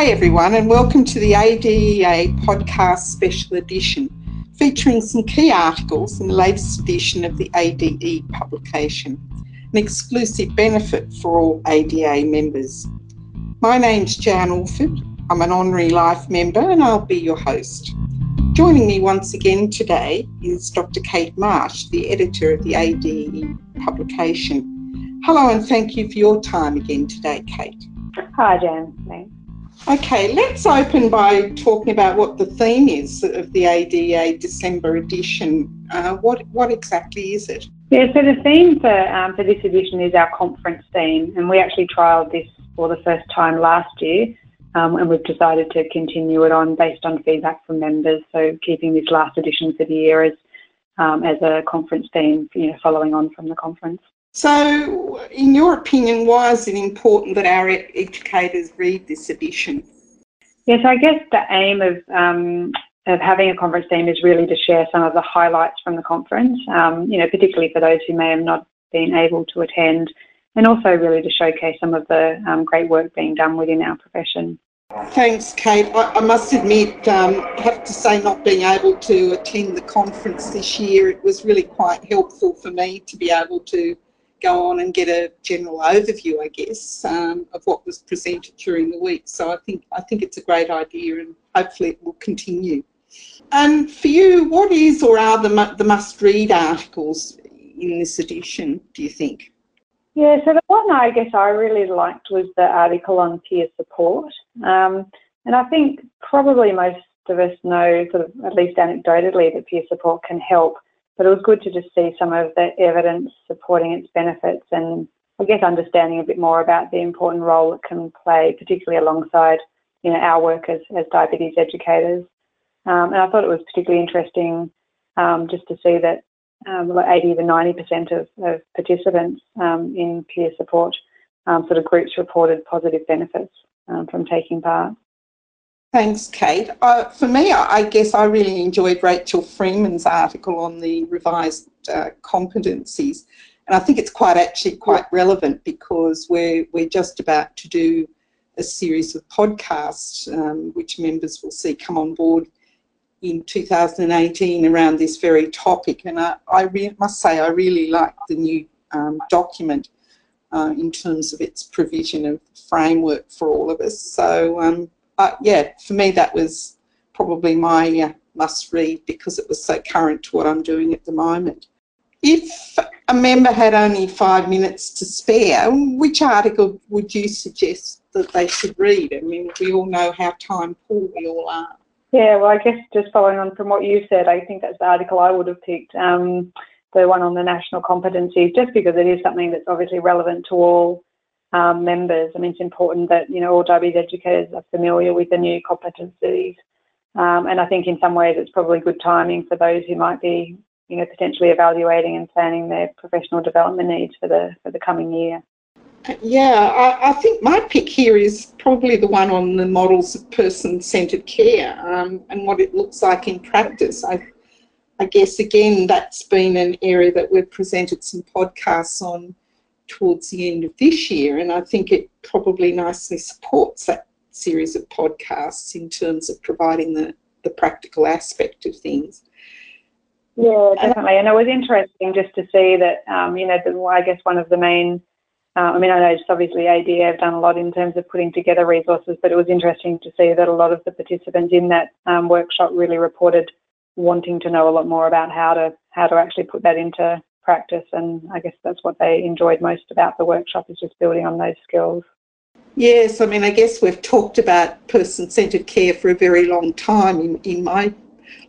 Hi, everyone, and welcome to the ADEA podcast special edition, featuring some key articles in the latest edition of the ADE publication, an exclusive benefit for all ADA members. My name's Jan Orford. I'm an honorary life member, and I'll be your host. Joining me once again today is Dr. Kate Marsh, the editor of the ADE publication. Hello, and thank you for your time again today, Kate. Hi, Jan. Thanks. Okay, let's open by talking about what the theme is of the ADA December edition. Uh, what what exactly is it? Yeah, so the theme for um, for this edition is our conference theme, and we actually trialled this for the first time last year, um, and we've decided to continue it on based on feedback from members. So keeping this last edition for the year as um, as a conference theme, you know, following on from the conference. So, in your opinion, why is it important that our educators read this edition? Yes, I guess the aim of um, of having a conference theme is really to share some of the highlights from the conference. Um, you know, particularly for those who may have not been able to attend, and also really to showcase some of the um, great work being done within our profession. Thanks, Kate. I, I must admit, um, I have to say, not being able to attend the conference this year, it was really quite helpful for me to be able to go on and get a general overview, I guess, um, of what was presented during the week. So I think I think it's a great idea, and hopefully it will continue. And for you, what is or are the the must-read articles in this edition? Do you think? Yeah, so the one I guess I really liked was the article on peer support, um, and I think probably most of us know, sort of at least anecdotally, that peer support can help but it was good to just see some of the evidence supporting its benefits and I guess understanding a bit more about the important role it can play, particularly alongside you know our work as, as diabetes educators. Um, and I thought it was particularly interesting um, just to see that um, like 80 to 90% of, of participants um, in peer support um, sort of groups reported positive benefits um, from taking part. Thanks, Kate. Uh, for me, I guess I really enjoyed Rachel Freeman's article on the revised uh, competencies, and I think it's quite actually quite relevant because we're we're just about to do a series of podcasts um, which members will see come on board in 2018 around this very topic, and I, I must say I really like the new um, document. Uh, in terms of its provision of framework for all of us. So um, uh, yeah, for me that was probably my uh, must read because it was so current to what I'm doing at the moment. If a member had only five minutes to spare, which article would you suggest that they should read? I mean, we all know how time poor we all are. Yeah, well, I guess just following on from what you said, I think that's the article I would have picked, um, the one on the national competencies, just because it is something that's obviously relevant to all um, members. I mean, it's important that you know all diabetes educators are familiar with the new competencies, um, and I think in some ways it's probably good timing for those who might be you know potentially evaluating and planning their professional development needs for the for the coming year. Yeah, I, I think my pick here is probably the one on the models of person-centred care um, and what it looks like in practice. I, I guess again that's been an area that we've presented some podcasts on towards the end of this year, and I think it probably nicely supports that series of podcasts in terms of providing the, the practical aspect of things. Yeah, definitely. And it was interesting just to see that, um, you know, the, I guess one of the main, uh, I mean, I know it's obviously ADA have done a lot in terms of putting together resources, but it was interesting to see that a lot of the participants in that um, workshop really reported wanting to know a lot more about how to how to actually put that into practice. And I guess that's what they enjoyed most about the workshop is just building on those skills. Yes, I mean, I guess we've talked about person centred care for a very long time in, in my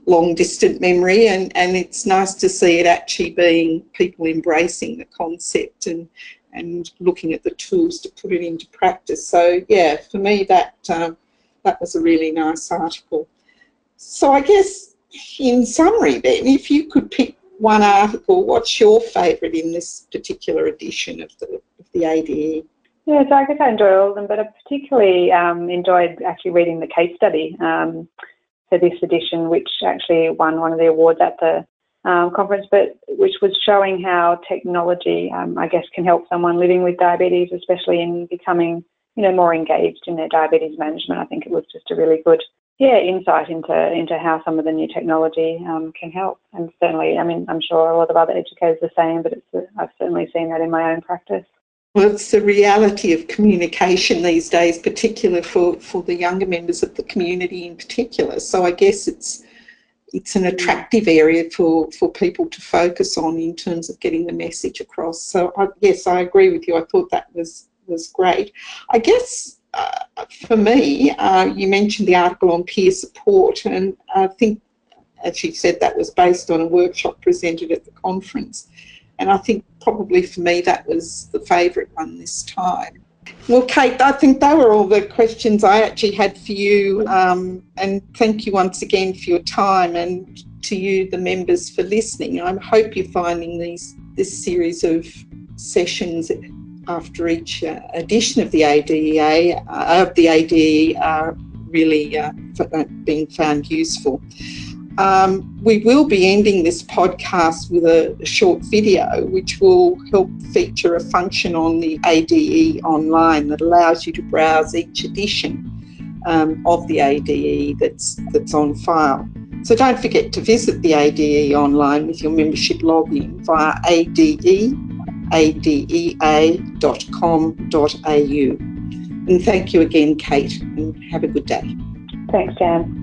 long distant memory, and, and it's nice to see it actually being people embracing the concept and and looking at the tools to put it into practice. So, yeah, for me, that um, that was a really nice article. So, I guess in summary, then, if you could pick one article. What's your favourite in this particular edition of the, of the ADE? Yeah, so I guess I enjoy all of them, but I particularly um, enjoyed actually reading the case study um, for this edition, which actually won one of the awards at the um, conference, but which was showing how technology, um, I guess, can help someone living with diabetes, especially in becoming you know, more engaged in their diabetes management. I think it was just a really good, yeah, insight into into how some of the new technology um, can help. And certainly, I mean, I'm sure a lot of other educators are saying, but it's, I've certainly seen that in my own practice. Well, it's the reality of communication these days, particularly for, for the younger members of the community in particular. So I guess it's it's an attractive area for, for people to focus on in terms of getting the message across. So I, yes, I agree with you. I thought that was was great. I guess for me, uh, you mentioned the article on peer support, and I think, as you said, that was based on a workshop presented at the conference. And I think probably for me that was the favourite one this time. Well, Kate, I think they were all the questions I actually had for you. Um, and thank you once again for your time and to you, the members, for listening. I hope you're finding these this series of sessions after each uh, edition of the ADEA uh, of the ADE are really uh, being found useful. Um, we will be ending this podcast with a short video which will help feature a function on the ADE online that allows you to browse each edition um, of the ADE that's, that's on file. So don't forget to visit the ADE online with your membership login via ade, adea.com.au. And thank you again, Kate, and have a good day. Thanks, Jan.